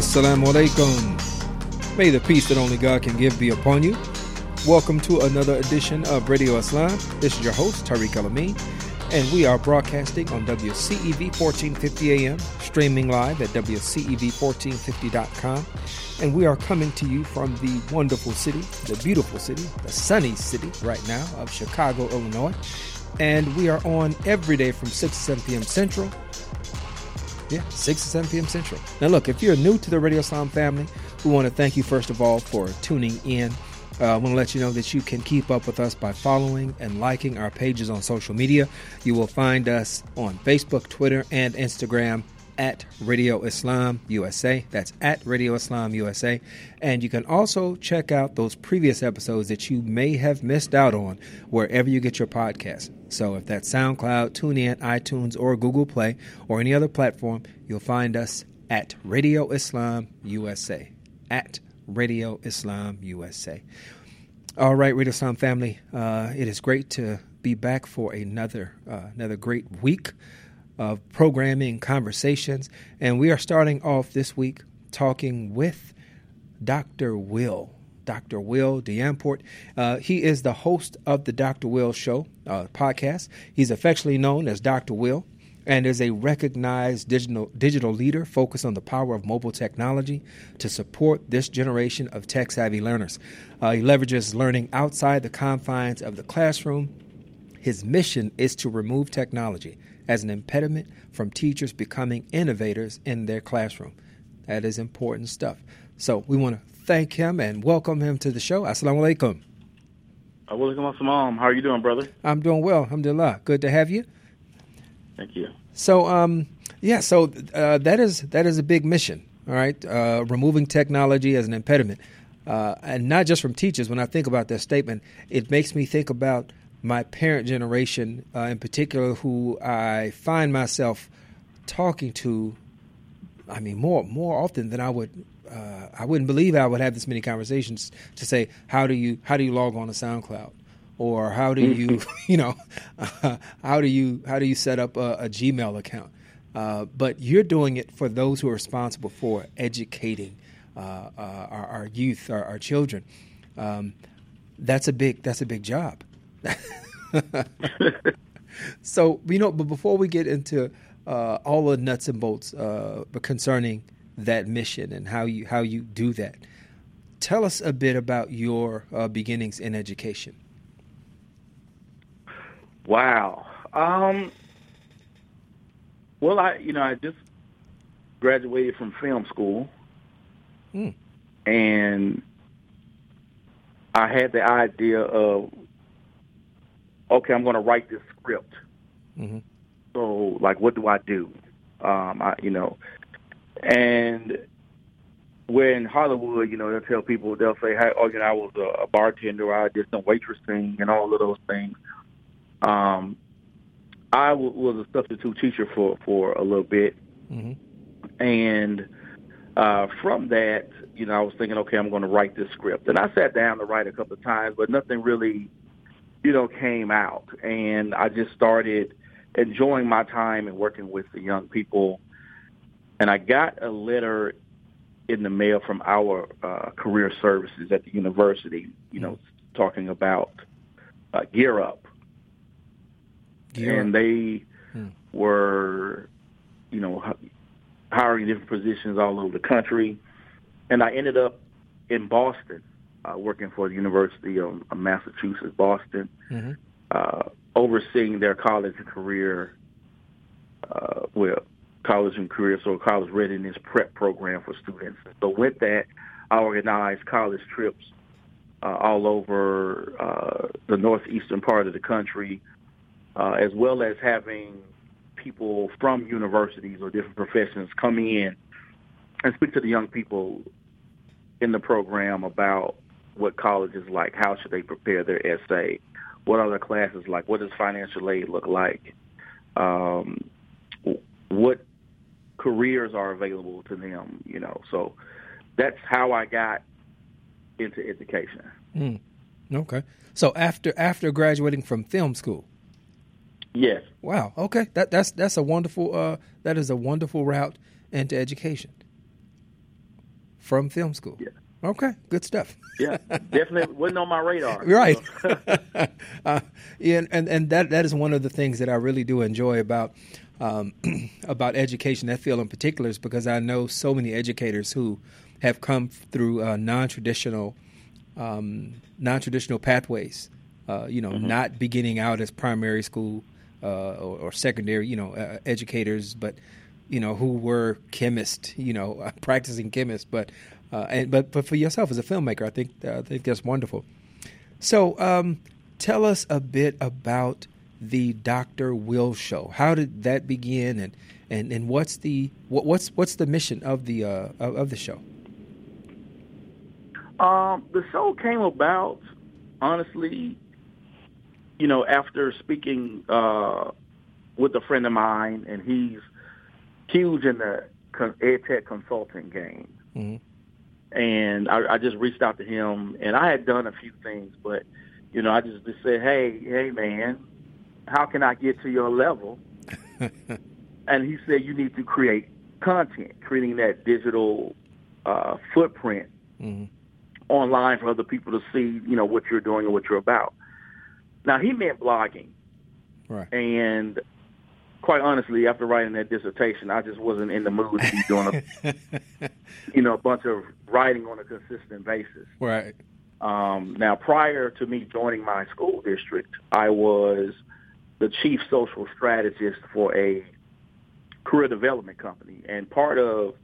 Assalamu alaikum. May the peace that only God can give be upon you. Welcome to another edition of Radio Islam. This is your host, Tariq Alameen, and we are broadcasting on WCEV 1450 AM, streaming live at WCEV1450.com. And we are coming to you from the wonderful city, the beautiful city, the sunny city right now of Chicago, Illinois. And we are on every day from 6 to 7 p.m. Central, yeah, 6 to 7 p.m. Central. Now, look, if you're new to the Radio Islam family, we want to thank you, first of all, for tuning in. Uh, I want to let you know that you can keep up with us by following and liking our pages on social media. You will find us on Facebook, Twitter, and Instagram at Radio Islam USA. That's at Radio Islam USA. And you can also check out those previous episodes that you may have missed out on wherever you get your podcasts. So if that's SoundCloud, TuneIn, iTunes, or Google Play, or any other platform, you'll find us at Radio Islam USA. At Radio Islam USA. All right, Radio Islam family, uh, it is great to be back for another uh, another great week of programming, conversations. And we are starting off this week talking with Dr. Will. Dr. Will Deyamport. Uh, he is the host of the Dr. Will Show uh, podcast. He's affectionately known as Dr. Will and is a recognized digital, digital leader focused on the power of mobile technology to support this generation of tech savvy learners. Uh, he leverages learning outside the confines of the classroom. His mission is to remove technology as an impediment from teachers becoming innovators in their classroom. That is important stuff. So we want to thank him and welcome him to the show. Assalamu alaikum. Alaikum assalam. How are you doing, brother? I'm doing well. Alhamdulillah. Good to have you. Thank you. So, um, yeah, so uh, that is that is a big mission. All right, uh, removing technology as an impediment, uh, and not just from teachers. When I think about that statement, it makes me think about my parent generation, uh, in particular, who I find myself talking to. I mean, more more often than I would. Uh, I wouldn't believe I would have this many conversations to say, how do you how do you log on to SoundCloud, or how do you you know uh, how do you how do you set up a, a Gmail account? Uh, but you're doing it for those who are responsible for educating uh, uh, our, our youth, our, our children. Um, that's a big that's a big job. so you know, but before we get into uh, all the nuts and bolts uh, concerning that mission and how you how you do that, tell us a bit about your uh, beginnings in education. Wow. Um. Well, I you know I just graduated from film school, Hmm. and I had the idea of okay, I'm going to write this script. hmm So, like, what do I do? Um, I, you know, and where in Hollywood, you know, they'll tell people, they'll say, hey, oh, you know, I was a, a bartender, I did some waitressing and all of those things. Um, I w- was a substitute teacher for, for a little bit. hmm And uh, from that, you know, I was thinking, okay, I'm going to write this script. And I sat down to write a couple of times, but nothing really, you know, came out. And I just started enjoying my time and working with the young people. And I got a letter in the mail from our uh, career services at the university, you know, talking about uh, Gear Up. Gear and they Hmm. were, you know, hiring different positions all over the country. And I ended up in Boston, uh, working for the University of, of Massachusetts, Boston, hmm uh, overseeing their college and career, uh, well, college and career, so college readiness prep program for students. So with that, I organized college trips uh, all over uh, the northeastern part of the country, uh, as well as having people from universities or different professions come in and speak to the young people in the program about what college is like, how should they prepare their essay, what are the classes like, what does financial aid look like, um, what careers are available to them, you know. So that's how I got into education. Mm. Okay. So after after graduating from film school, Yes. wow. Okay, that that's that's a wonderful uh that is a wonderful route into education. from film school. Yeah. Okay, good stuff. yeah, definitely wasn't on my radar. Right. uh, yeah, and and that that is one of the things that I really do enjoy about um, about education, that field in particular, is because I know so many educators who have come through uh, non-traditional um, non-traditional pathways. Uh, you know, mm-hmm. not beginning out as primary school uh, or, or, secondary, you know, uh, educators, but you know, who were chemists, you know, practicing chemists, but uh, and but but for yourself as a filmmaker, I think uh, I think that's wonderful. So, um, tell us a bit about the Doctor Will Show. How did that begin, and and, and what's the what, what's what's the mission of the uh, of, the show? Um, the show came about, honestly, you know, after speaking uh, with a friend of mine, and he's huge in the ed tech consulting game. Mm-hmm and I, I just reached out to him, and I had done a few things, but you know, I just, just said, "Hey, hey, man, how can I get to your level?" and he said, "You need to create content, creating that digital uh, footprint mm-hmm. online for other people to see, you know, what you're doing and what you're about." Now he meant blogging, right? And quite honestly, after writing that dissertation, I just wasn't in the mood to be doing a, you know, a bunch of writing on a consistent basis. Right. Um, now, prior to me joining my school district, I was the chief social strategist for a career development company, and part of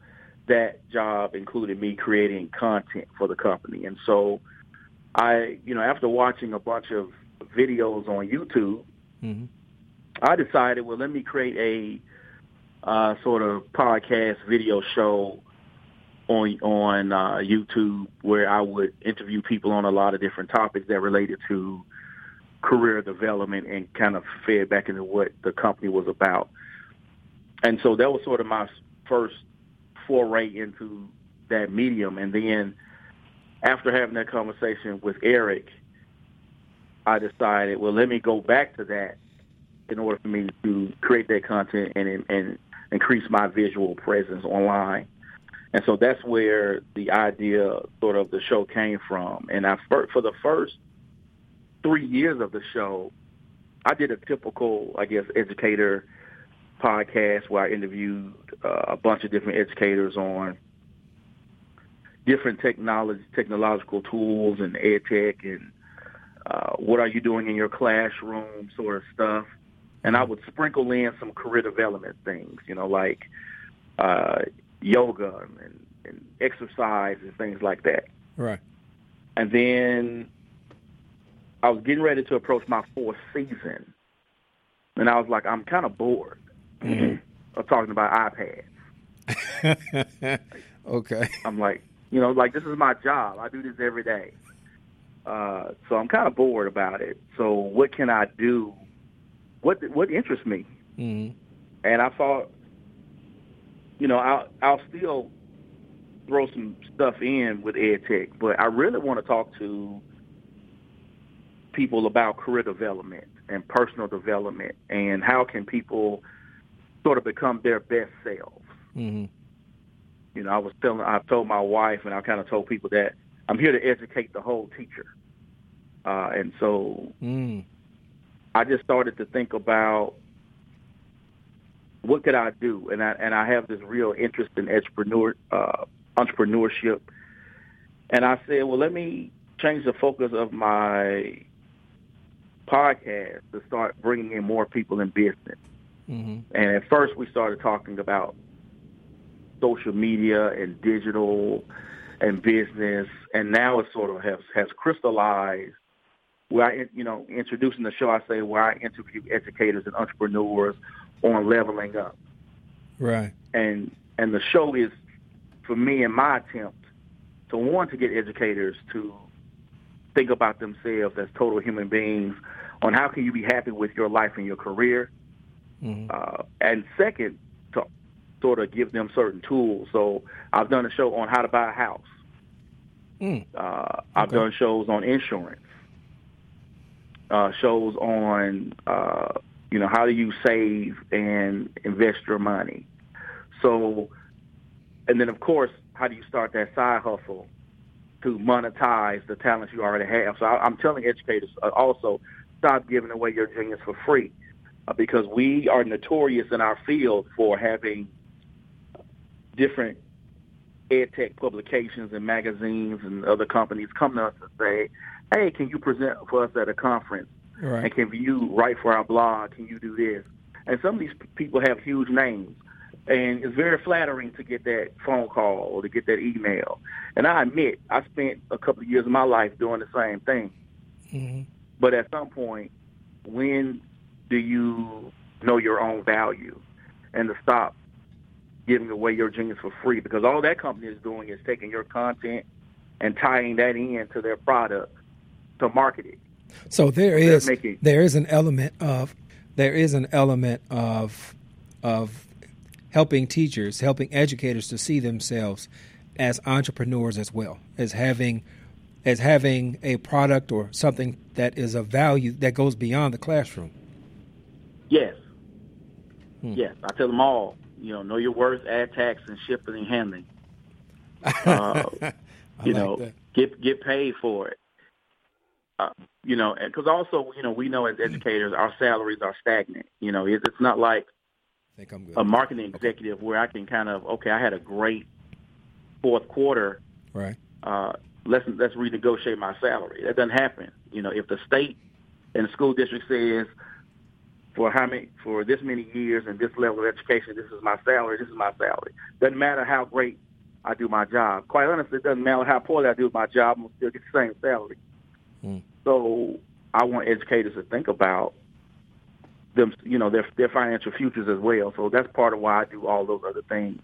that job included me creating content for the company. And so, I, you know, after watching a bunch of videos on YouTube. Mm-hmm I decided, well, let me create a uh, sort of podcast video show on on uh, YouTube where I would interview people on a lot of different topics that related to career development and kind of fed back into what the company was about. And so that was sort of my first foray into that medium. And then after having that conversation with Eric, I decided, well, let me go back to that in order for me to create that content and and increase my visual presence online. And so that's where the idea sort of the show came from. And I for the first three years of the show, I did a typical, I guess, educator podcast where I interviewed uh, a bunch of different educators on different technology, technological tools and ed tech and uh, what are you doing in your classroom sort of stuff and I would sprinkle in some career development things, you know, like uh, yoga and, and exercise and things like that. Right. And then I was getting ready to approach my fourth season, and I was like, I'm kind of bored mm-hmm. of talking about iPads. okay. I'm like, you know, like this is my job. I do this every day. Uh, so I'm kind of bored about it. So what can I do what what interests me. Mm-hmm. And I thought, you know, I'll I'll still throw some stuff in with ed tech, but I really want to talk to people about career development and personal development and how can people sort of become their best selves. Mm-hmm. You know, I was telling, I told my wife, and I kind of told people that I'm here to educate the whole teacher. Uh, and so mm. I just started to think about what could I do, and I and I have this real interest in entrepreneur uh, entrepreneurship, and I said, well, let me change the focus of my podcast to start bringing in more people in business. Mm-hmm. And at first, we started talking about social media and digital and business, and now it sort of has has crystallized where I, you know, introducing the show, I say where I interview educators and entrepreneurs on leveling up. Right. And and the show is for me and my attempt to want to get educators to think about themselves as total human beings on how can you be happy with your life and your career. Mm-hmm. Uh, and second, to sort of give them certain tools. So I've done a show on how to buy a house. Mm. Uh, okay. I've done shows on insurance uh, shows on uh, you know how do you save and invest your money. So, and then of course how do you start that side hustle to monetize the talents you already have? So I, am telling educators uh, also stop giving away your genius for free uh, because we are notorious in our field for having different ed tech publications and magazines and other companies come to us and say, hey, can you present for us at a conference? Right. And can you write for our blog? Can you do this? And some of these people have huge names. And it's very flattering to get that phone call or to get that email. And I admit, I spent a couple of years of my life doing the same thing. Mm-hmm. But at some point, when do you know your own value and to stop giving away your genius for free? Because all that company is doing is taking your content and tying that in to their product to market it. So there is there is an element of there is an element of of helping teachers, helping educators to see themselves as entrepreneurs as well, as having as having a product or something that is of value that goes beyond the classroom. Yes. Hmm. Yes. I tell them all, you know, know your worth, add tax and shipping and handling. Uh, you like know, that. get get paid for it. Uh, you know, because also, you know, we know as educators, our salaries are stagnant. You know, it's, it's not like a marketing executive okay. where I can kind of, okay, I had a great fourth quarter. Right. Uh, let's let's renegotiate my salary. That doesn't happen. You know, if the state and the school district says for how many for this many years and this level of education, this is my salary. This is my salary. Doesn't matter how great I do my job. Quite honestly, it doesn't matter how poorly I do my job. I'm still get the same salary. Mm. So I want educators to think about them, you know, their their financial futures as well. So that's part of why I do all those other things.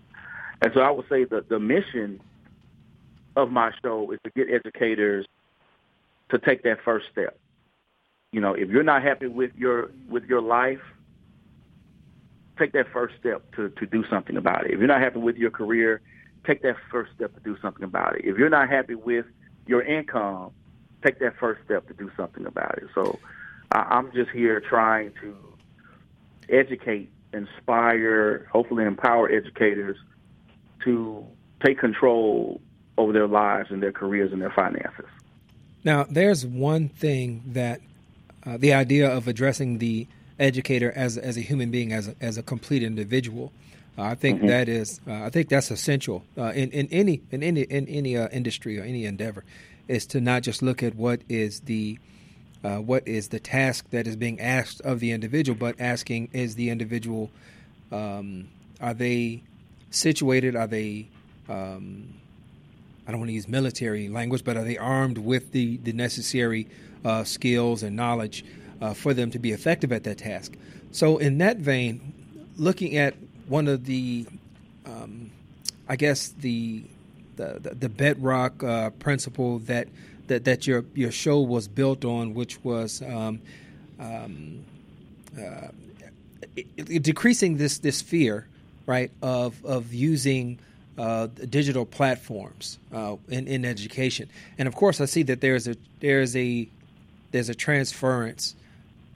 And so I would say that the mission of my show is to get educators to take that first step. You know, if you're not happy with your with your life, take that first step to to do something about it. If you're not happy with your career, take that first step to do something about it. If you're not happy with your income, take that first step to do something about it. So I, I'm just here trying to educate, inspire, hopefully empower educators to take control over their lives and their careers and their finances. Now, there's one thing that uh, the idea of addressing the educator as as a human being, as a, as a complete individual. Uh, I think mm-hmm. that is, uh, I think that's essential uh, in in any in any in any uh, industry or any endeavor is to not just look at what is the uh, what is the task that is being asked of the individual, but asking is the individual um, are they situated? Are they um, I don't want to use military language, but are they armed with the the necessary uh, skills and knowledge uh, for them to be effective at that task? So, in that vein, looking at one of the, um, I guess the the, the, bedrock uh, principle that, that that your your show was built on, which was um, um, uh, it, it, decreasing this this fear, right, of of using uh, digital platforms uh, in in education. And of course, I see that there's a there's a there's a transference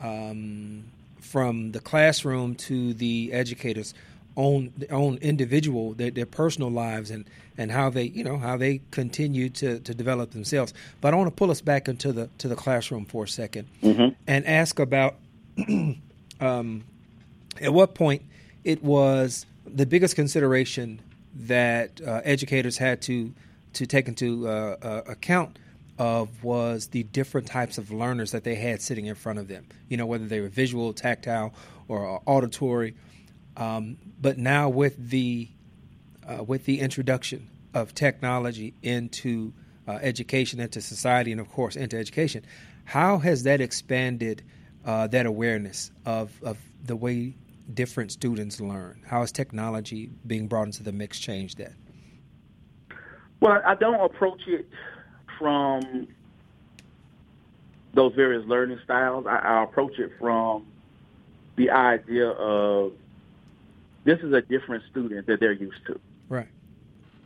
um, from the classroom to the educators own own individual their, their personal lives and and how they you know how they continue to to develop themselves but i want to pull us back into the to the classroom for a 2nd mm-hmm. and ask about um, at what point it was the biggest consideration that uh, educators had to to take into uh, uh, account of was the different types of learners that they had sitting in front of them. You know, whether they were visual, tactile, or auditory, um, but now with the uh, with the introduction of technology into uh, education, into society, and of course into education, how has that expanded uh, that awareness of, of the way different students learn? How has technology being brought into the mix changed that? Well, I don't approach it from those various learning styles. I, I approach it from the idea of this is a different student that they're used to. Right.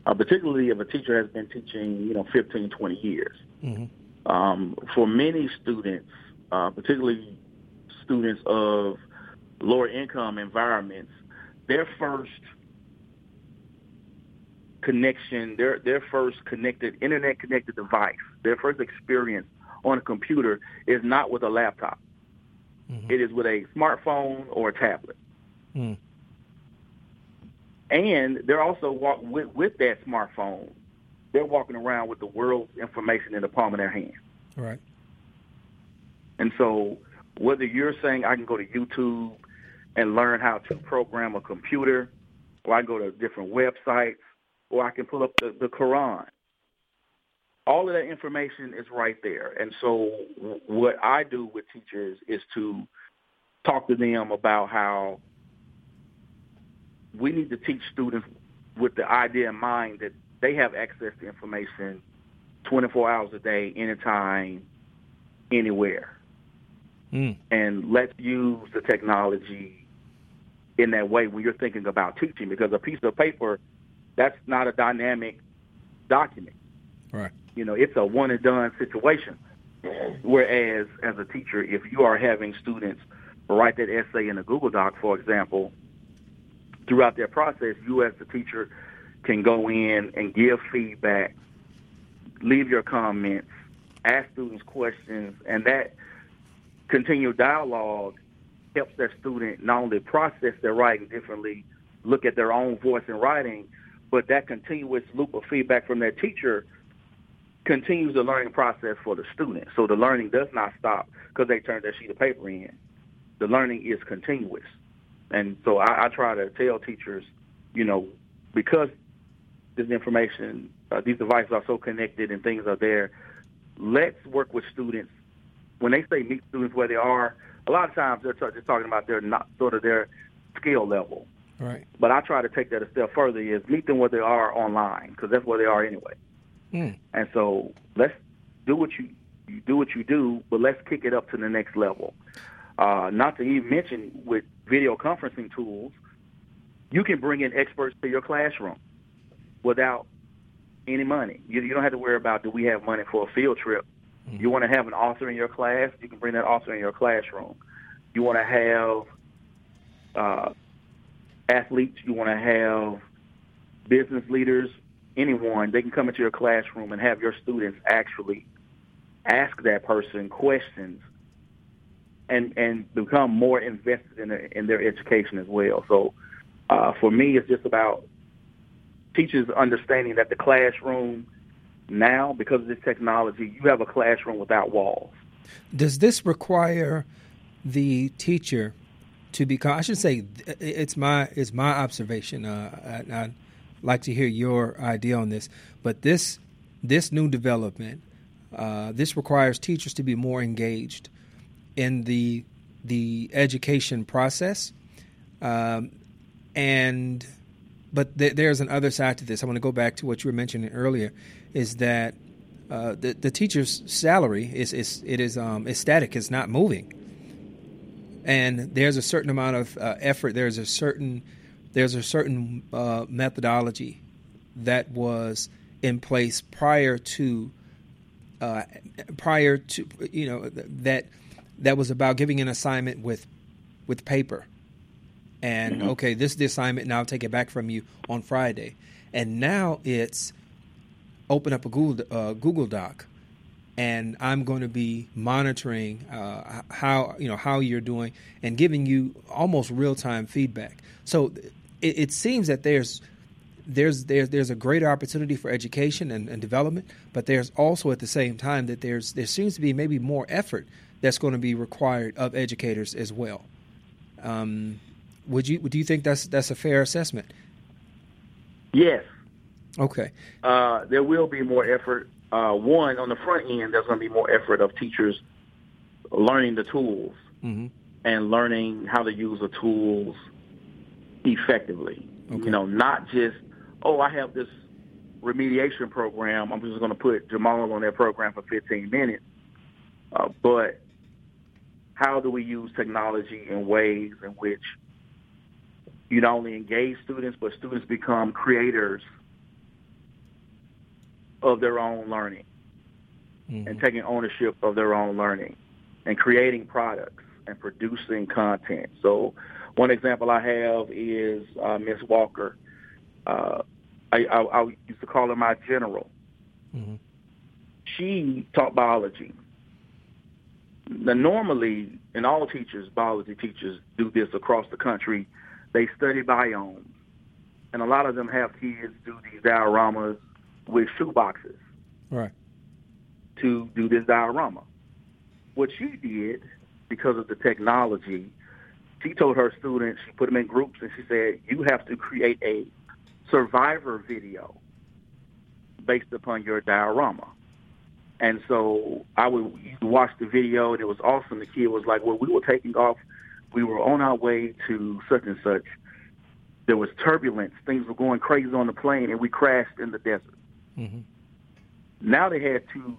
Uh, particularly if a teacher has been teaching, you know, 15, 20 years. Mm-hmm. Um, for many students, uh, particularly students of lower income environments, their first connection, their their first connected internet connected device, their first experience on a computer is not with a laptop. Mm-hmm. It is with a smartphone or a tablet. Mm. And they're also walk with, with that smartphone. They're walking around with the world's information in the palm of their hand. Right. And so, whether you're saying I can go to YouTube and learn how to program a computer, or I can go to different websites, or I can pull up the, the Quran. All of that information is right there. And so what I do with teachers is to talk to them about how we need to teach students with the idea in mind that they have access to information 24 hours a day, anytime, anywhere. Mm. And let's use the technology in that way when you're thinking about teaching because a piece of paper that's not a dynamic document. Right. You know, it's a one and done situation. Whereas as a teacher, if you are having students write that essay in a Google Doc, for example, throughout that process, you as the teacher can go in and give feedback, leave your comments, ask students questions, and that continual dialogue helps that student not only process their writing differently, look at their own voice in writing, but that continuous loop of feedback from their teacher continues the learning process for the student. So the learning does not stop because they turn their sheet of paper in. The learning is continuous. And so I, I try to tell teachers, you know, because this information, uh, these devices are so connected and things are there, let's work with students. When they say meet students where they are, a lot of times they're just talking about their not sort of their skill level. Right. But I try to take that a step further is meet them where they are online because that's where they are anyway. Mm. And so let's do what you, you do what you do, but let's kick it up to the next level. Uh, not to even mention with video conferencing tools, you can bring in experts to your classroom without any money. You, you don't have to worry about do we have money for a field trip. Mm-hmm. You want to have an author in your class, you can bring that author in your classroom. You want to have uh, athletes, you want to have business leaders, anyone, they can come into your classroom and have your students actually ask that person questions and and become more invested in their, in their education as well. So uh, for me, it's just about teachers understanding that the classroom now, because of this technology, you have a classroom without walls. Does this require the teacher to become? I should say it's my it's my observation. Uh, I, I'd like to hear your idea on this, but this this new development uh, this requires teachers to be more engaged in the the education process, um, and but th- there's an other side to this. I want to go back to what you were mentioning earlier, is that uh, the the teacher's salary is is it is um, is static. It's not moving, and there's a certain amount of uh, effort. There's a certain there's a certain uh, methodology that was in place prior to uh, prior to you know that that was about giving an assignment with with paper. And mm-hmm. okay, this is the assignment. Now I'll take it back from you on Friday. And now it's open up a Google uh, Google Doc, and I'm going to be monitoring uh, how you know how you're doing and giving you almost real time feedback. So it, it, seems that there's there's there's there's a greater opportunity for education and, and development, but there's also at the same time that there's there seems to be maybe more effort that's going to be required of educators as well. Um, would you do you think that's that's a fair assessment? Yes. Okay. Uh, there will be more effort. Uh, one on the front end, there's going to be more effort of teachers learning the tools mm-hmm. and learning how to use the tools effectively. Okay. You know, not just oh, I have this remediation program. I'm just going to put Jamal on that program for 15 minutes. Uh, but how do we use technology in ways in which you not only engage students, but students become creators of their own learning mm-hmm. and taking ownership of their own learning and creating products and producing content. So one example I have is uh, Miss Walker. Uh, I, I, I used to call her my general. Mm-hmm. She taught biology. Now, normally, and all teachers, biology teachers, do this across the country. They study biomes, and a lot of them have kids do these dioramas with shoeboxes. Right. To do this diorama. What she did, because of the technology, she told her students, she put them in groups, and she said, you have to create a survivor video based upon your diorama. And so I would watch the video, and it was awesome. The kid was like, well, we were taking off. We were on our way to such and such. There was turbulence. Things were going crazy on the plane, and we crashed in the desert. Mm-hmm. Now they had to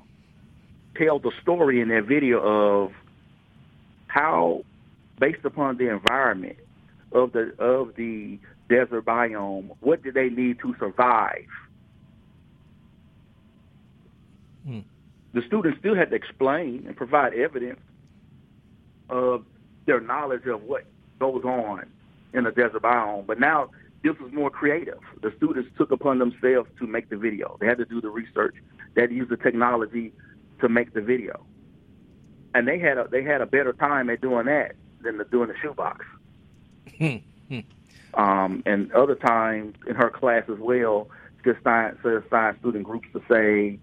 tell the story in their video of how, based upon the environment of the of the desert biome, what did they need to survive? Hmm. The students still had to explain and provide evidence of their knowledge of what goes on in the desert biome. But now this was more creative. The students took upon themselves to make the video. They had to do the research. They had to use the technology to make the video, and they had a they had a better time at doing that than the, doing the shoebox. Um, and other times in her class as well, just set aside student groups to say,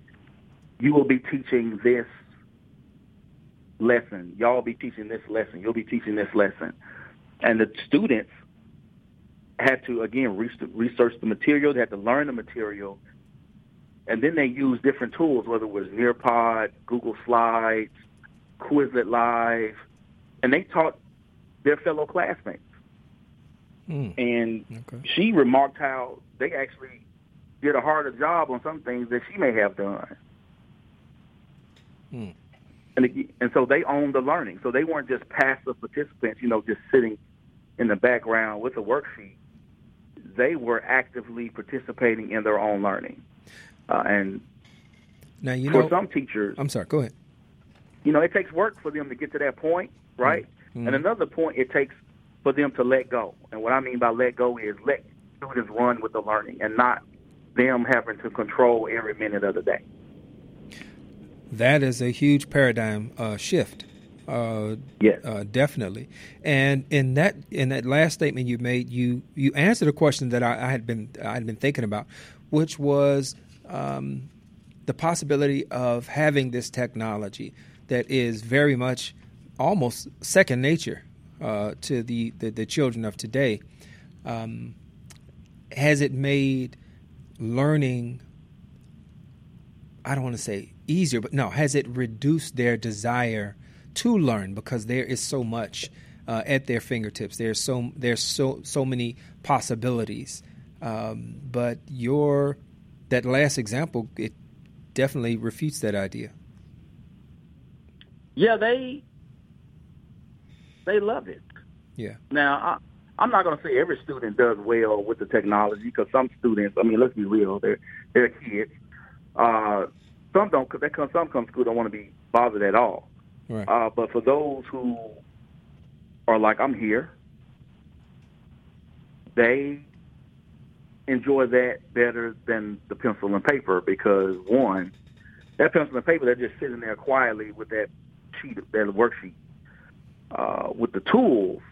you will be teaching this lesson. Y'all will be teaching this lesson. You'll be teaching this lesson. And the students had to, again, research the material. They had to learn the material. And then they used different tools, whether it was Nearpod, Google Slides, Quizlet Live, and they taught their fellow classmates. Mm. And okay. she remarked how they actually did a harder job on some things that she may have done. Mm. And, and so they owned the learning. So they weren't just passive participants, you know, just sitting in the background with a worksheet. They were actively participating in their own learning. Uh, and now, you for know, some teachers, I'm sorry, go ahead. You know, it takes work for them to get to that point, right? Mm-hmm. And another point, it takes for them to let go. And what I mean by let go is let students run with the learning and not them having to control every minute of the day. That is a huge paradigm uh, shift. Uh, yes, uh, definitely. And in that in that last statement you made, you you answered a question that I, I had been I had been thinking about, which was um, the possibility of having this technology that is very much almost second nature uh, to the, the, the, children of today. Um, has it made learning, I don't want to say easier, but no, has it reduced their desire to learn because there is so much uh, at their fingertips? There's so there's so so many possibilities. Um, but your that last example, it definitely refutes that idea. Yeah, they they love it. Yeah. Now, I, I'm not going to say every student does well with the technology because some students, I mean, let's be real, they're they're kids. Uh, some don't. because come, some come to school don't want to be bothered at all. Right. Uh, but for those who are like, I'm here, they enjoy that better than the pencil and paper because one, that pencil and paper, they're just sitting there quietly with that sheet, that worksheet uh, with the tools,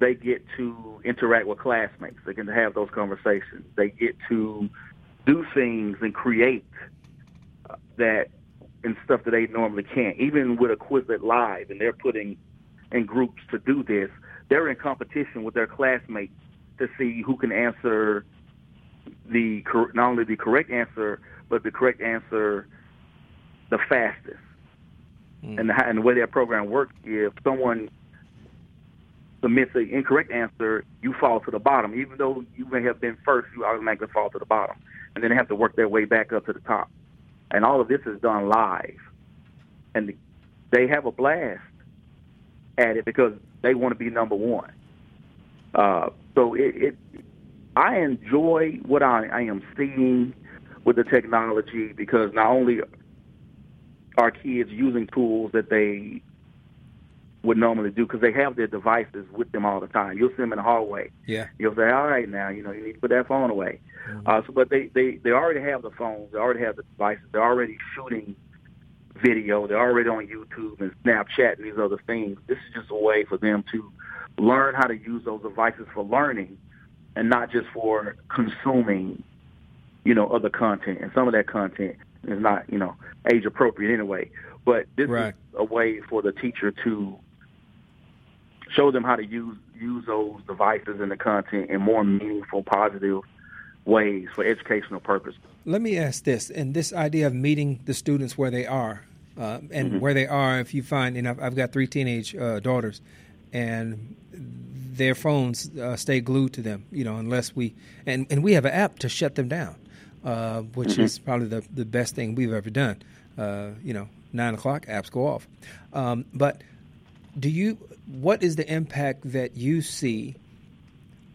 they get to interact with classmates. They can have those conversations. They get to do things and create that and stuff that they normally can't. Even with a Quizlet Live, and they're putting in groups to do this, they're in competition with their classmates to see who can answer the not only the correct answer, but the correct answer the fastest. Mm. And, the, and the way that program works, if someone submits an incorrect answer, you fall to the bottom. Even though you may have been first, you automatically fall to the bottom. And then they have to work their way back up to the top. And all of this is done live. And they have a blast at it because they want to be number one. Uh, so it, it, I enjoy what I, I am seeing with the technology because not only our kids using tools that they would normally do because they have their devices with them all the time. You'll see them in the hallway. Yeah. You'll say, "All right, now you know you need to put that phone away." Mm-hmm. Uh, so, but they they they already have the phones. They already have the devices. They're already shooting video. They're already on YouTube and Snapchat and these other things. This is just a way for them to learn how to use those devices for learning and not just for consuming, you know, other content. And some of that content is not, you know, age appropriate anyway. But this right. is a way for the teacher to show them how to use use those devices and the content in more meaningful, positive ways for educational purposes. Let me ask this, and this idea of meeting the students where they are, uh, and mm-hmm. where they are, if you find, and I've, I've got three teenage uh, daughters, and their phones uh, stay glued to them, you know, unless we, and, and we have an app to shut them down, uh, which mm-hmm. is probably the, the best thing we've ever done. Uh, you know, nine o'clock, apps go off. Um, but do you, what is the impact that you see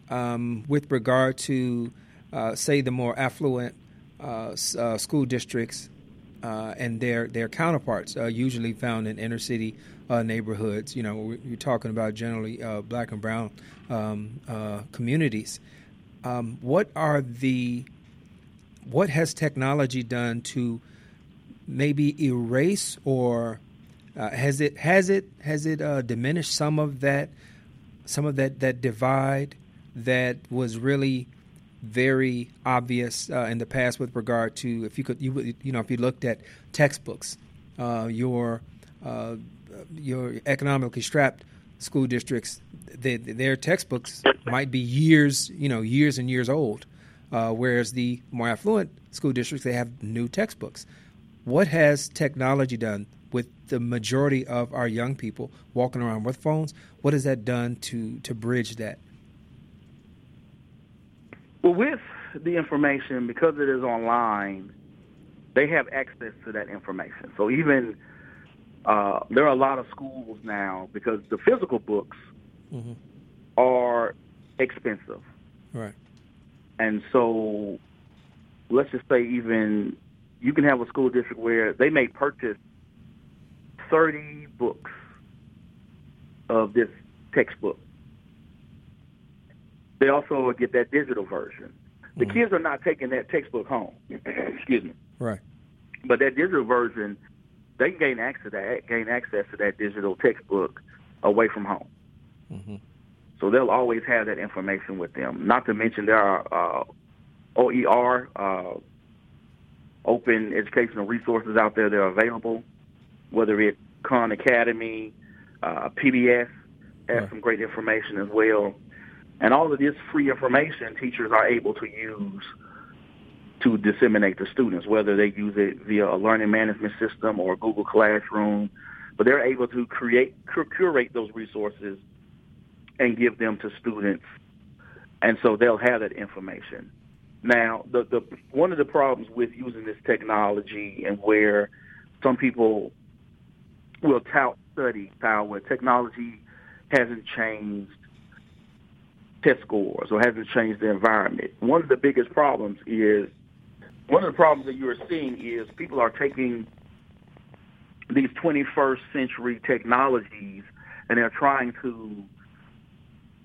um, with regard to, uh, say, the more affluent uh, uh, school districts uh, and their their counterparts, usually found in inner city neighborhoods? You know, you're talking about generally black and brown um, communities. Um, what are the what has technology done to maybe erase or uh, has it has it has it uh, diminished some of that some of that that divide that was really very obvious uh, in the past with regard to if you could you you know if you looked at textbooks uh, your uh, your economically strapped school districts they, their textbooks might be years you know years and years old uh, whereas the more affluent school districts they have new textbooks. What has technology done with the majority of our young people walking around with phones? What has that done to to bridge that? Well, with the information, because it is online, they have access to that information. So even uh, there are a lot of schools now because the physical books mm-hmm. are expensive. Right. And so let's just say even you can have a school district where they may purchase 30 books of this textbook. They also get that digital version. The mm-hmm. kids are not taking that textbook home. Excuse me. Right. But that digital version, they can gain access to that, gain access to that digital textbook away from home. Mm-hmm. So they'll always have that information with them. Not to mention there are uh, OER, uh, open educational resources out there that are available, whether it's Khan Academy, uh, PBS has some great information as well. And all of this free information teachers are able to use to disseminate to students, whether they use it via a learning management system or Google Classroom. But they're able to create, curate those resources and give them to students. And so they'll have that information. Now, the, the one of the problems with using this technology and where some people will tout study style where technology hasn't changed test scores or hasn't changed the environment. One of the biggest problems is one of the problems that you are seeing is people are taking these 21st century technologies and they're trying to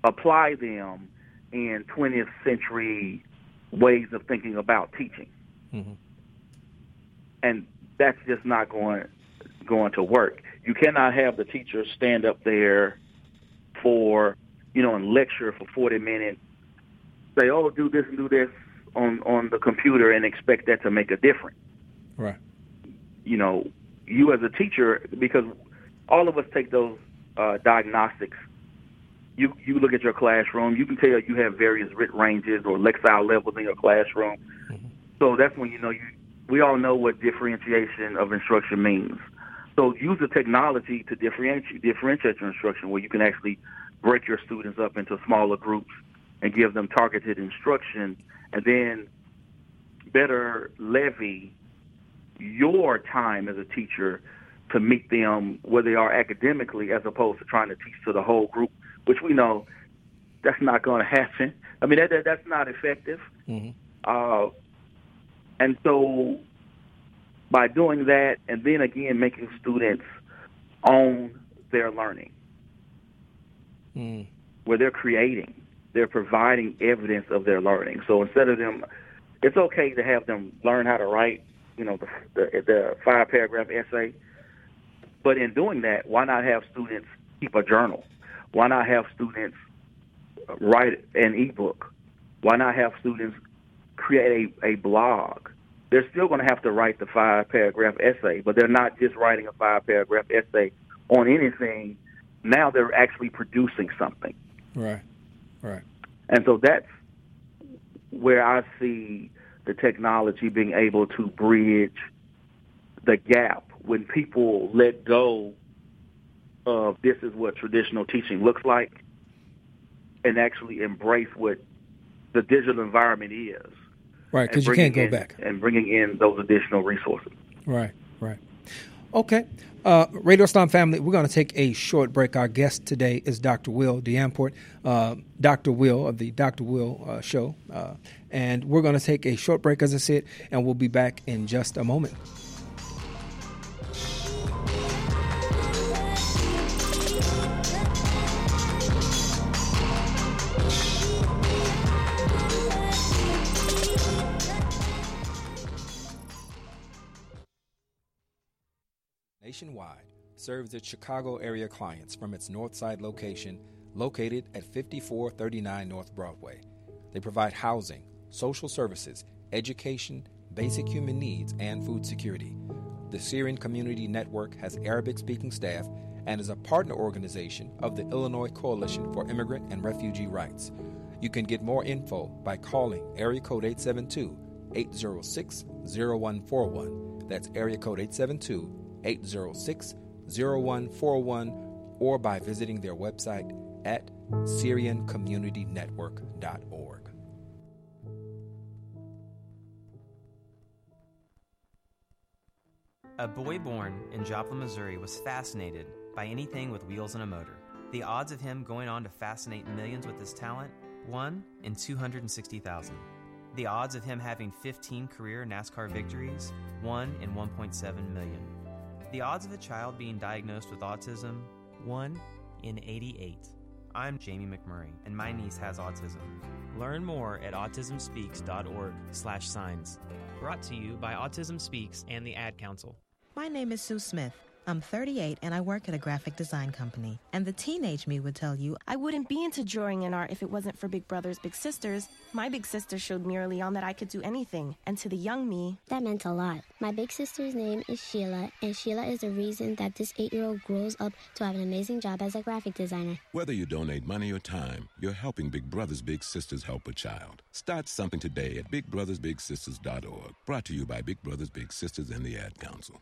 apply them in 20th century ways of thinking about teaching. Mm-hmm. And that's just not going going to work. You cannot have the teacher stand up there for, you know, and lecture for 40 minutes, say, "Oh, do this and do this on on the computer," and expect that to make a difference. Right. You know, you as a teacher, because all of us take those uh, diagnostics you you look at your classroom, you can tell you have various writ ranges or Lexile levels in your classroom. Mm-hmm. So that's when you know you. We all know what differentiation of instruction means. So use the technology to differentiate differentiate your instruction, where you can actually break your students up into smaller groups and give them targeted instruction, and then better levy your time as a teacher to meet them where they are academically, as opposed to trying to teach to the whole group which we know that's not going to happen. I mean, that, that that's not effective. Mm-hmm. Uh, and so, by doing that, and then again making students own their learning, mm. where they're creating, they're providing evidence of their learning. So instead of them, it's okay to have them learn how to write, you know, the, the, the five paragraph essay. But in doing that, why not have students keep a journal? Why not have students write an ebook? Why not have students create a, a blog? They're still going to have to write the five paragraph essay, but they're not just writing a five paragraph essay on anything. Now they're actually producing something. Right. Right. And so that's where I see the technology being able to bridge the gap when people let go of this is what traditional teaching looks like and actually embrace what the digital environment is. Right, because you can't go in, back. And bringing in those additional resources. Right, right. Okay. Uh, Radio Islam family, we're going to take a short break. Our guest today is Dr. Will Deyamport, uh, Dr. Will of the Dr. Will uh, Show. Uh, and we're going to take a short break, as I said, and we'll be back in just a moment. Nationwide serves its Chicago area clients from its Northside location located at 5439 North Broadway. They provide housing, social services, education, basic human needs, and food security. The Syrian Community Network has Arabic speaking staff and is a partner organization of the Illinois Coalition for Immigrant and Refugee Rights. You can get more info by calling area code 872 806 0141. That's area code 872 806 0141 or by visiting their website at SyrianCommunityNetwork.org. A boy born in Joplin, Missouri was fascinated by anything with wheels and a motor. The odds of him going on to fascinate millions with his talent? 1 in 260,000. The odds of him having 15 career NASCAR victories? 1 in 1.7 million. The odds of a child being diagnosed with autism 1 in 88. I'm Jamie McMurray, and my niece has autism. Learn more at autismspeaks.org/signs. Brought to you by Autism Speaks and the Ad Council. My name is Sue Smith. I'm 38 and I work at a graphic design company. And the teenage me would tell you I wouldn't be into drawing and art if it wasn't for Big Brothers Big Sisters. My big sister showed me early on that I could do anything. And to the young me, that meant a lot. My big sister's name is Sheila, and Sheila is the reason that this eight year old grows up to have an amazing job as a graphic designer. Whether you donate money or time, you're helping Big Brothers Big Sisters help a child. Start something today at bigbrothersbigsisters.org. Brought to you by Big Brothers Big Sisters and the Ad Council.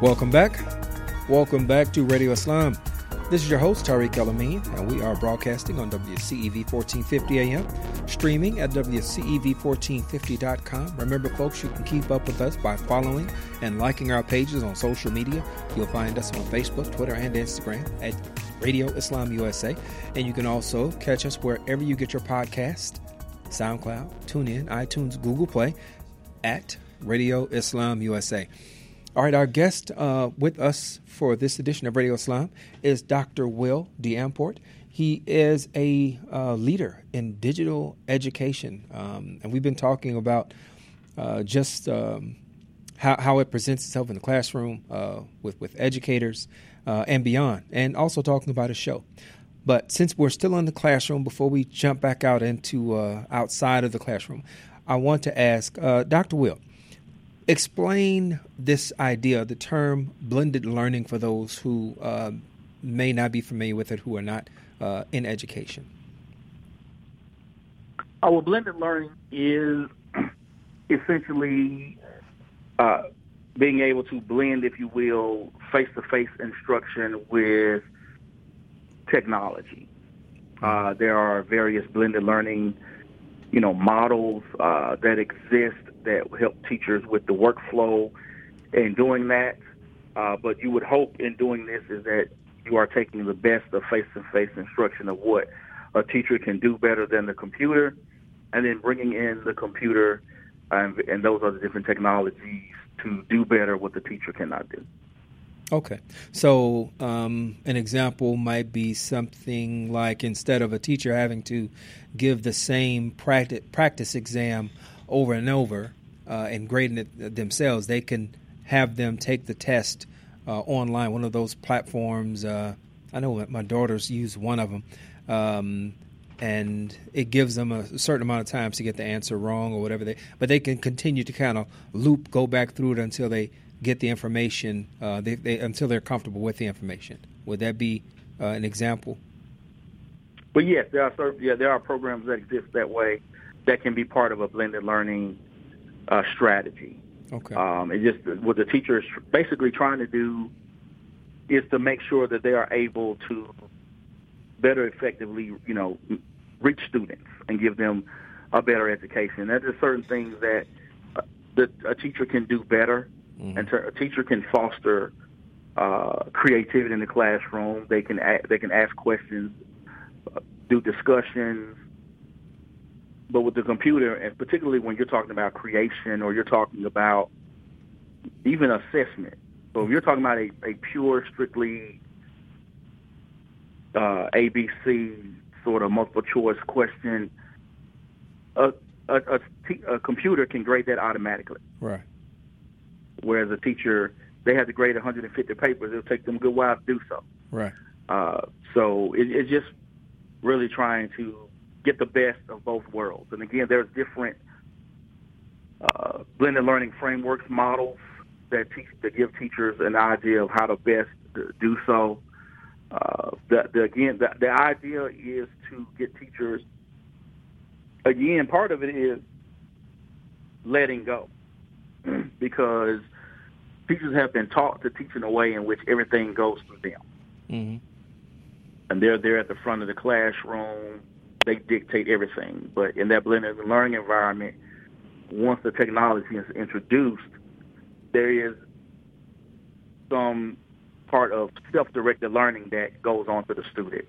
Welcome back. Welcome back to Radio Islam. This is your host, Tariq Elamine, and we are broadcasting on WCEV 1450 AM, streaming at WCEV1450.com. Remember, folks, you can keep up with us by following and liking our pages on social media. You'll find us on Facebook, Twitter, and Instagram at Radio Islam USA. And you can also catch us wherever you get your podcast SoundCloud, TuneIn, iTunes, Google Play at Radio Islam USA. All right, our guest uh, with us for this edition of Radio Islam is Dr. Will Deyamport. He is a uh, leader in digital education, um, and we've been talking about uh, just um, how, how it presents itself in the classroom uh, with with educators uh, and beyond, and also talking about a show. But since we're still in the classroom, before we jump back out into uh, outside of the classroom, I want to ask Dr. Will Explain this idea, the term blended learning, for those who uh, may not be familiar with it, who are not uh, in education. Our blended learning is essentially uh, being able to blend, if you will, face-to-face instruction with technology. Uh, there are various blended learning, you know, models uh, that exist that help teachers with the workflow in doing that. Uh, but you would hope in doing this is that you are taking the best of face-to-face instruction of what a teacher can do better than the computer, and then bringing in the computer and, and those other different technologies to do better what the teacher cannot do. Okay. So, um, an example might be something like instead of a teacher having to give the same practice, practice exam over and over uh, and grading it themselves, they can have them take the test uh, online, one of those platforms. Uh, I know my daughters use one of them. Um, and it gives them a certain amount of times to get the answer wrong or whatever they but they can continue to kind of loop go back through it until they get the information uh, they, they, until they're comfortable with the information would that be uh, an example but yes there are yeah there are programs that exist that way that can be part of a blended learning uh, strategy okay um, it just what the teacher is basically trying to do is to make sure that they are able to better effectively, you know, reach students and give them a better education. There's just certain things that uh, that a teacher can do better, mm-hmm. and a teacher can foster uh, creativity in the classroom. They can a- they can ask questions, uh, do discussions. But with the computer, and particularly when you're talking about creation or you're talking about even assessment, so if you're talking about a, a pure, strictly uh, ABC sort of multiple choice question, a, a, a, t- a computer can grade that automatically. Right. Whereas a teacher, they have to grade 150 papers. It'll take them a good while to do so. Right. Uh, so it, it's just really trying to get the best of both worlds. And again, there's different uh, blended learning frameworks, models that teach that give teachers an idea of how to best do so. Uh, the, the, again, the, the idea is to get teachers. Again, part of it is letting go, because teachers have been taught to teach in a way in which everything goes through them, mm-hmm. and they're there at the front of the classroom. They dictate everything, but in that blended learning environment, once the technology is introduced, there is some part of self-directed learning that goes on to the student,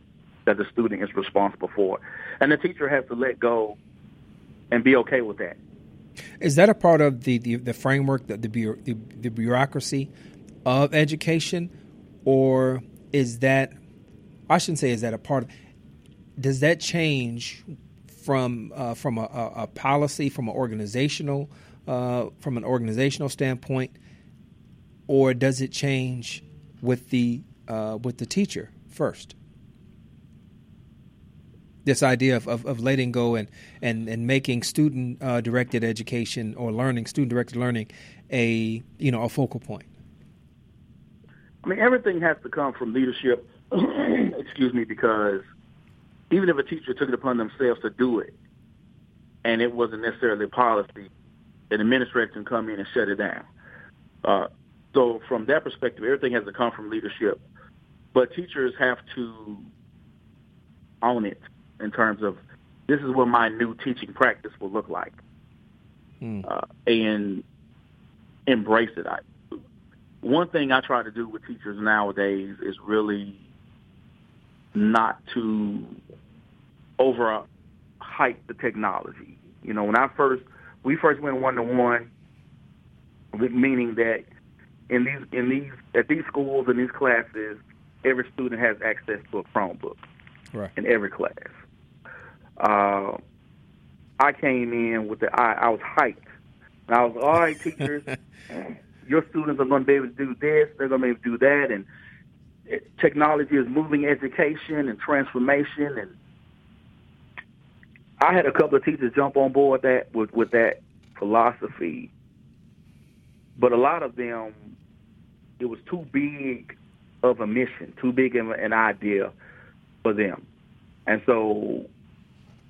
that the student is responsible for. And the teacher has to let go and be okay with that. Is that a part of the, the, the framework, the, the, the, the bureaucracy of education? Or is that, I shouldn't say is that a part of, does that change from uh, from a, a, policy, from an organizational, uh, from an organizational standpoint, or does it change with the uh, with the teacher first. This idea of, of, of letting go and, and, and making student uh, directed education or learning, student directed learning, a you know a focal point. I mean, everything has to come from leadership. excuse me, because even if a teacher took it upon themselves to do it, and it wasn't necessarily policy, an administrator can come in and shut it down. Uh, so from that perspective, everything has to come from leadership. But teachers have to own it in terms of this is what my new teaching practice will look like, mm. uh, and embrace it. I, one thing I try to do with teachers nowadays is really not to over hype the technology. You know, when I first we first went one to one, meaning that in these in these at these schools in these classes, every student has access to a Chromebook. Right. In every class. Uh, I came in with the I, I was hyped. And I was all right, teachers. your students are going to be able to do this. They're going to be able to do that, and it, technology is moving education and transformation. And I had a couple of teachers jump on board that with with that philosophy but a lot of them, it was too big of a mission, too big of an idea for them. And so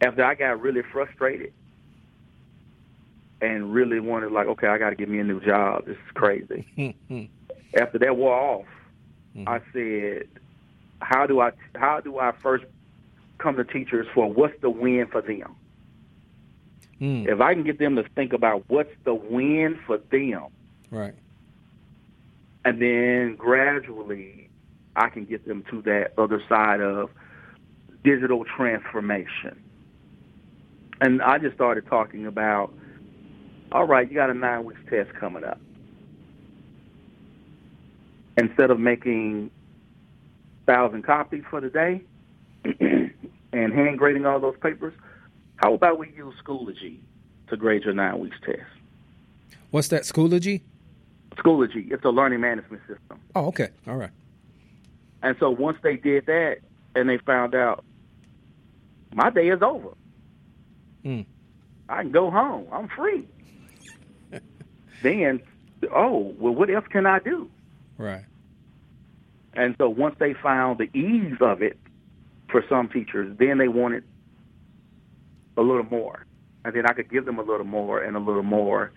after I got really frustrated and really wanted like, okay, I got to get me a new job. This is crazy. after that wore off, mm-hmm. I said, how do I how do I first come to teachers for what's the win for them? Mm. If I can get them to think about what's the win for them, right, and then gradually I can get them to that other side of digital transformation. And I just started talking about, all right, you got a nine weeks test coming up. Instead of making thousand copies for the day and hand grading all those papers, how about we use Schoology to grade your nine weeks test? What's that, Schoology? Schoology. It's a learning management system. Oh, okay. All right. And so once they did that and they found out my day is over. Mm. I can go home. I'm free. then, oh, well, what else can I do? Right. And so once they found the ease of it for some teachers, then they wanted a little more. And then I could give them a little more and a little more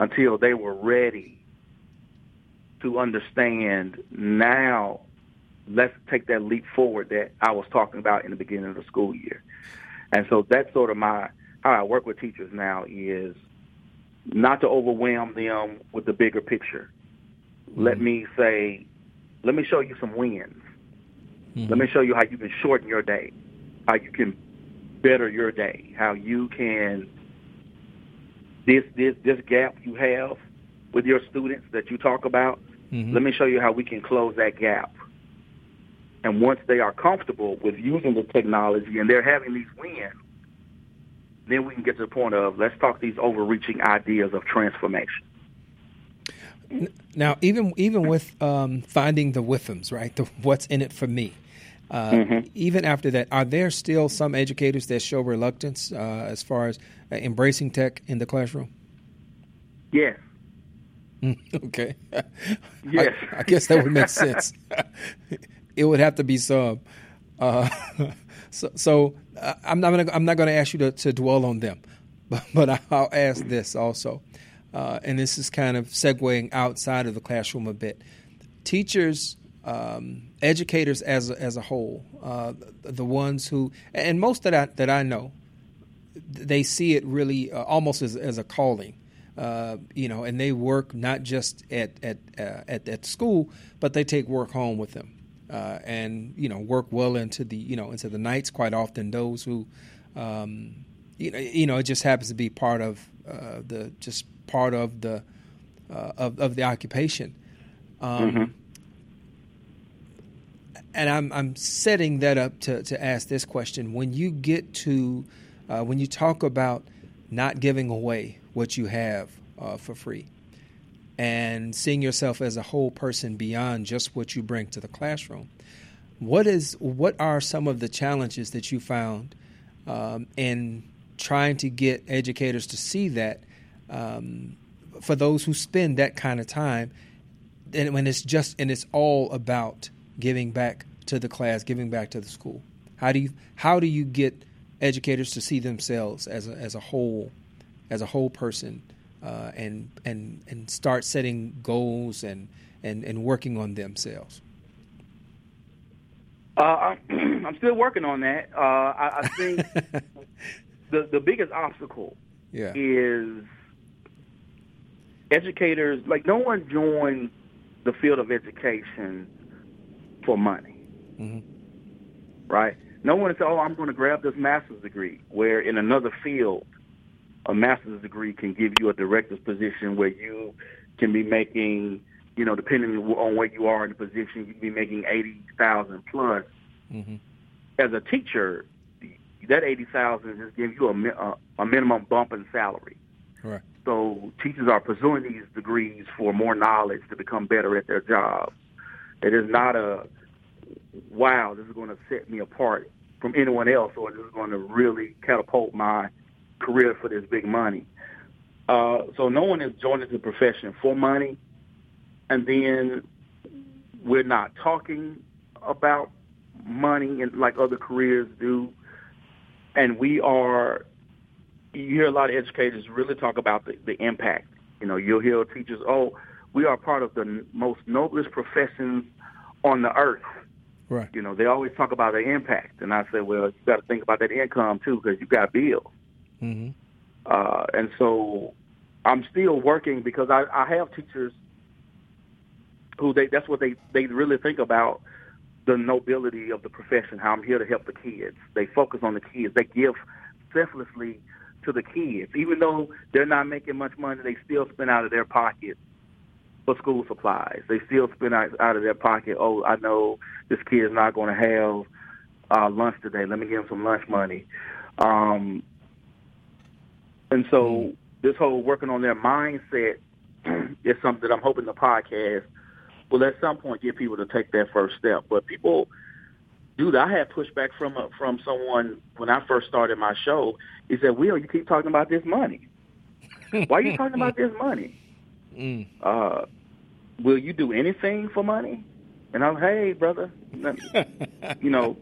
until they were ready to understand now let's take that leap forward that I was talking about in the beginning of the school year. And so that's sort of my how I work with teachers now is not to overwhelm them with the bigger picture. Mm-hmm. Let me say, let me show you some wins. Mm-hmm. Let me show you how you can shorten your day, how you can better your day, how you can this this this gap you have with your students that you talk about. Mm-hmm. Let me show you how we can close that gap. And once they are comfortable with using the technology and they're having these wins, then we can get to the point of let's talk these overreaching ideas of transformation. Now, even even with um, finding the Withams, right? The, what's in it for me? Uh, mm-hmm. Even after that, are there still some educators that show reluctance uh, as far as uh, embracing tech in the classroom? Yes. okay. Yes. I, I guess that would make sense. it would have to be some. Uh, so, so uh, I'm not gonna I'm not gonna ask you to, to dwell on them, but, but I'll ask this also, uh, and this is kind of segueing outside of the classroom a bit. Teachers, um, educators as a, as a whole, uh, the ones who and most that I that I know, they see it really uh, almost as as a calling. Uh, you know, and they work not just at at, uh, at at school, but they take work home with them uh, and you know work well into the you know into the nights. Quite often, those who um, you know you know it just happens to be part of uh, the just part of the of of the occupation. Um, mm-hmm. And I'm I'm setting that up to to ask this question: When you get to uh, when you talk about not giving away what you have uh, for free, and seeing yourself as a whole person beyond just what you bring to the classroom. What is what are some of the challenges that you found um, in trying to get educators to see that um, for those who spend that kind of time, and when it's just and it's all about giving back to the class, giving back to the school. How do you how do you get educators to see themselves as a, as a whole, as a whole person uh, and and and start setting goals and and, and working on themselves? Uh, I'm still working on that. Uh, I, I think the the biggest obstacle yeah. is educators. Like no one joins the field of education for money, mm-hmm. right? No one says, "Oh, I'm going to grab this master's degree." Where in another field, a master's degree can give you a director's position where you can be making, you know, depending on where you are in the position, you can be making eighty thousand plus. Mm-hmm. As a teacher, that eighty thousand just gives you a, a minimum bump in salary. Right. So teachers are pursuing these degrees for more knowledge to become better at their jobs. It is not a wow, this is going to set me apart from anyone else, or this is going to really catapult my career for this big money. Uh, so no one is joining the profession for money, and then we're not talking about money and like other careers do, and we are. You hear a lot of educators really talk about the, the impact. You know, you'll hear teachers, "Oh, we are part of the most noblest professions on the earth." Right. You know, they always talk about the impact, and I say, well, you got to think about that income too, because you got bills. Mm-hmm. Uh, and so I'm still working because I, I have teachers who they that's what they they really think about the nobility of the profession. How I'm here to help the kids. They focus on the kids. They give selflessly to the kids, even though they're not making much money. They still spend out of their pocket for school supplies. They still spend out, out of their pocket. Oh, I know this kid is not going to have uh, lunch today. Let me give him some lunch money. Um, and so this whole working on their mindset is something that I'm hoping the podcast will at some point get people to take that first step. But people, dude, I had pushback from a, from someone when I first started my show. He said, "Will, you keep talking about this money. Why are you talking about this money? Mm. Uh, will you do anything for money?" And I'm, hey, brother, you know,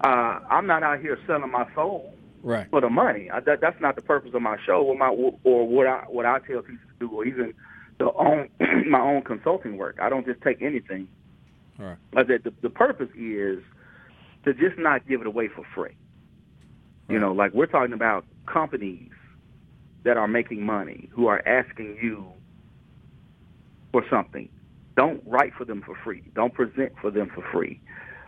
uh, I'm not out here selling my soul Right. for the money. I, that, that's not the purpose of my show, or my or what I what I tell people to do, or even the own my own consulting work. I don't just take anything. All right. That, the, the purpose is to just not give it away for free. You know, like we're talking about companies that are making money who are asking you for something. Don't write for them for free. Don't present for them for free.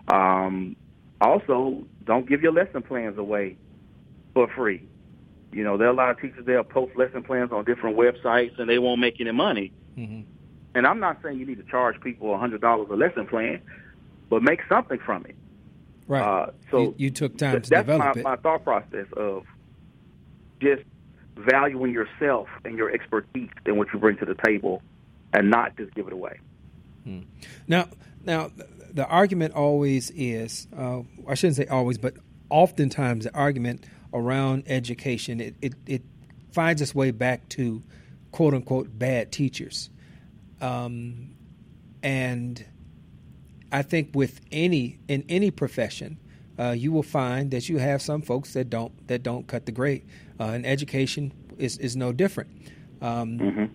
Um, also, don't give your lesson plans away for free. You know, there are a lot of teachers they'll post lesson plans on different websites and they won't make any money. Mm-hmm. And I'm not saying you need to charge people a hundred dollars a lesson plan, but make something from it. Right. Uh, so you, you took time th- to that's develop my, it. my thought process of just valuing yourself and your expertise and what you bring to the table, and not just give it away. Now, now, the argument always is, uh, I shouldn't say always, but oftentimes the argument around education, it, it, it finds its way back to quote unquote bad teachers. Um, and I think with any, in any profession, uh, you will find that you have some folks that don't that don't cut the grade, uh, and education is, is no different. Um,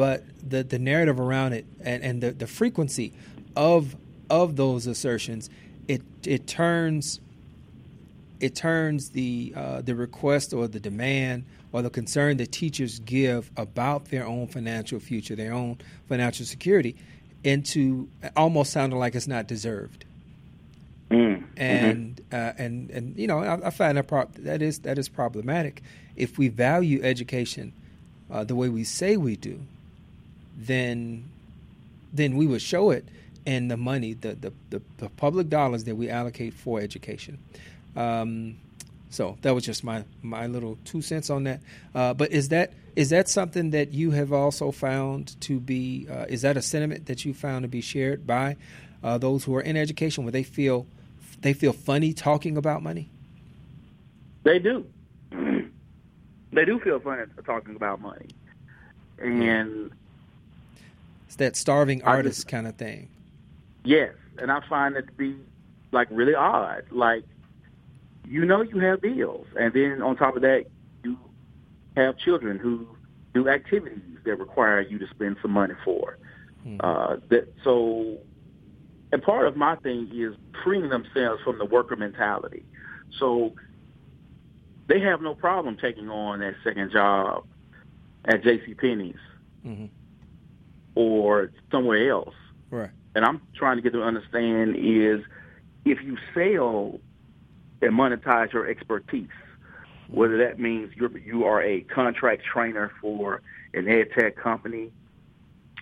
but the the narrative around it and, and the, the frequency of of those assertions it it turns it turns the uh, the request or the demand or the concern that teachers give about their own financial future, their own financial security, into almost sounding like it's not deserved. Mm. And uh, and and you know I, I find that prob- that is that is problematic. If we value education uh, the way we say we do, then then we would show it and the money, the the, the, the public dollars that we allocate for education. Um, so that was just my my little two cents on that. Uh, but is that is that something that you have also found to be? Uh, is that a sentiment that you found to be shared by uh, those who are in education, where they feel they feel funny talking about money? They do. they do feel funny talking about money, and It's that starving artist kind of thing. yes, and I find it to be like really odd. Like, you know, you have bills, and then on top of that, you have children who do activities that require you to spend some money for. Uh, that so, and part of my thing is freeing themselves from the worker mentality. So they have no problem taking on that second job at J.C. Penney's hmm or somewhere else. Right. And I'm trying to get them to understand is if you sell and monetize your expertise, whether that means you're, you are a contract trainer for an ed tech company,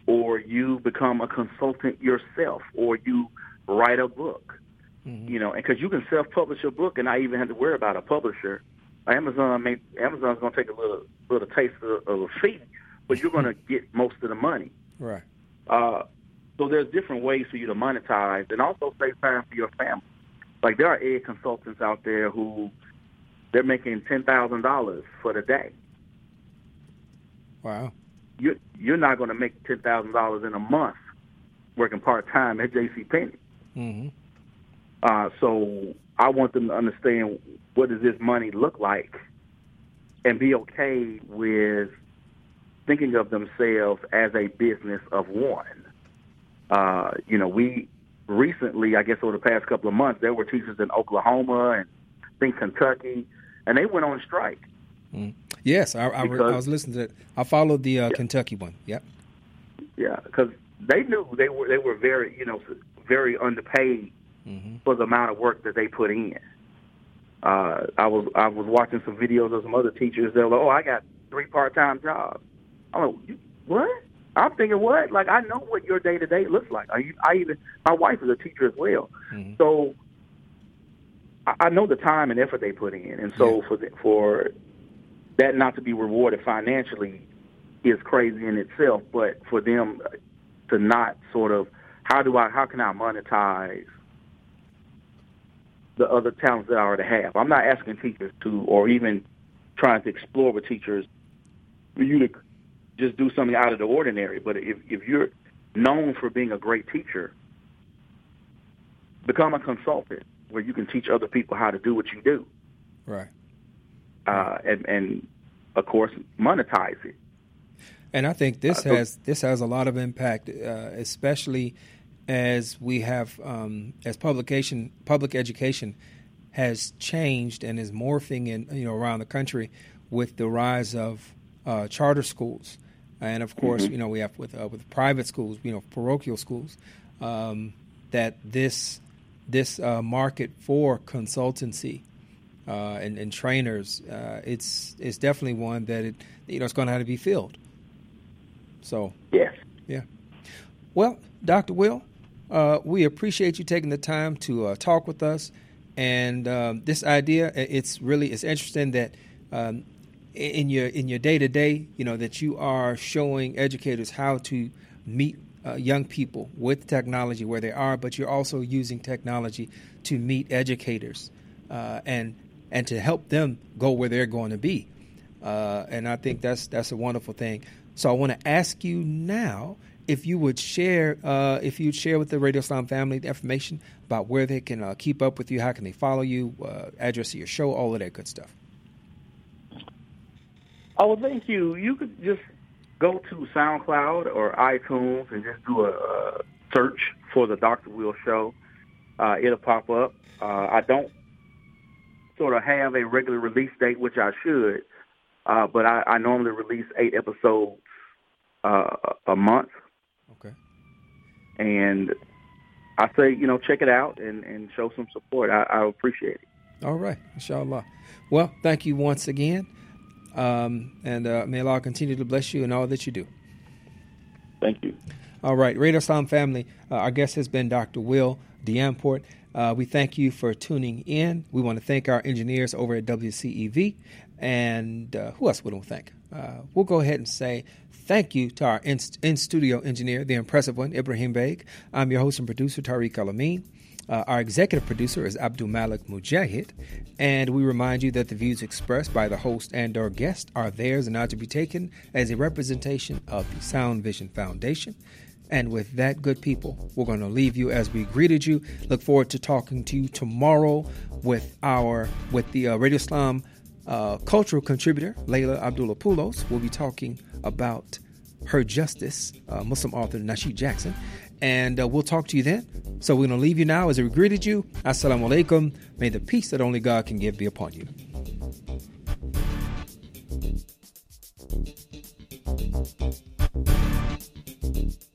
or you become a consultant yourself, or you write a book, mm-hmm. you know, and because you can self-publish your book and not even have to worry about a publisher. Amazon may, Amazon's going to take a little little taste of, of a fee, but you're going to get most of the money. Right. Uh, so there's different ways for you to monetize and also save time for your family. Like there are ed consultants out there who they're making ten thousand dollars for the day. Wow. You're you're not going to make ten thousand dollars in a month working part time at J.C. Penney. Mm-hmm. Uh, so I want them to understand what does this money look like, and be okay with thinking of themselves as a business of one. Uh, you know, we recently, I guess over the past couple of months, there were teachers in Oklahoma and I think Kentucky, and they went on strike. Mm. Yes, I, I, Because- I was listening to it. I followed the uh, Yeah. Kentucky one. Yep. Yeah, because they knew they were they were very you know very underpaid Mm-hmm. for the amount of work that they put in. Uh, I was I was watching some videos of some other teachers. They're like, "Oh, I got three part time jobs." I'm like, "What?" I'm thinking, "What?" Like I know what your day to day looks like. I, I even my wife is a teacher as well, Mhm. so I, I know the time and effort they put in. And so for the, for that not to be rewarded financially is crazy in itself. But for them to not sort of how do I how can I monetize the other talents that I already have? I'm not asking teachers to or even trying to explore with teachers for you to just do something out of the ordinary. But if if you're known for being a great teacher, become a consultant where you can teach other people how to do what you do, Right. uh, and and of course monetize it. And I think this Uh, has this has a lot of impact, uh, especially as we have um, as publication public education has changed and is morphing in you know around the country with the rise of uh, charter schools, and of course you know we have with uh, with private schools, you know parochial schools, um, that this this uh, market for consultancy uh, and, and trainers, uh, it's it's definitely one that it you know it's going to have to be filled. So Yes. yeah. Well, Dr. Will, uh, we appreciate you taking the time to uh, talk with us. And um, this idea, it's really it's interesting that um, in your in your day to day, you know, that you are showing educators how to meet uh, young people with technology where they are, but you're also using technology to meet educators uh, and and to help them go where they're going to be. Uh, and I think that's that's a wonderful thing. So I want to ask you now if you would share uh, if you'd share with the Radio Islam family the information about where they can uh, keep up with you, how can they follow you, uh, address of your show, all of that good stuff. Oh, thank you. You could just go to SoundCloud or iTunes and just do a, uh search for the Dr. Will Show. Uh, it'll pop up. Uh, I don't sort of have a regular release date, which I should, uh, but I, I normally release eight episodes uh, a month. Okay. And I say, you know, check it out and, and show some support. I, I appreciate it. All right, inshallah. Well, thank you once again. Um, and uh, may Allah continue to bless you in all that you do. Thank you. All right, Radio Islam family, uh, our guest has been Dr. Will Deyamport. Uh, we thank you for tuning in. We want to thank our engineers over at WCEV. And uh, who else would we thank? Uh, we'll go ahead and say thank you to our in, in studio engineer, the impressive one, Ibrahim Beg. I'm your host and producer, Tariq Alameen. Uh, our executive producer is Abdul Malik Mujahid, and we remind you that the views expressed by the host and or guest are theirs and not to be taken as a representation of the Sound Vision Foundation. And with that, good people, we're going to leave you as we greeted you. Look forward to talking to you tomorrow with our with the uh, Radio Islam uh, cultural contributor Layla Abdullah. We'll be talking about her justice, uh, Muslim author Nasheed Jackson, and uh, we'll talk to you then. So we're going to leave you now as we greeted you. Assalamu alaikum. May the peace that only God can give be upon you. you.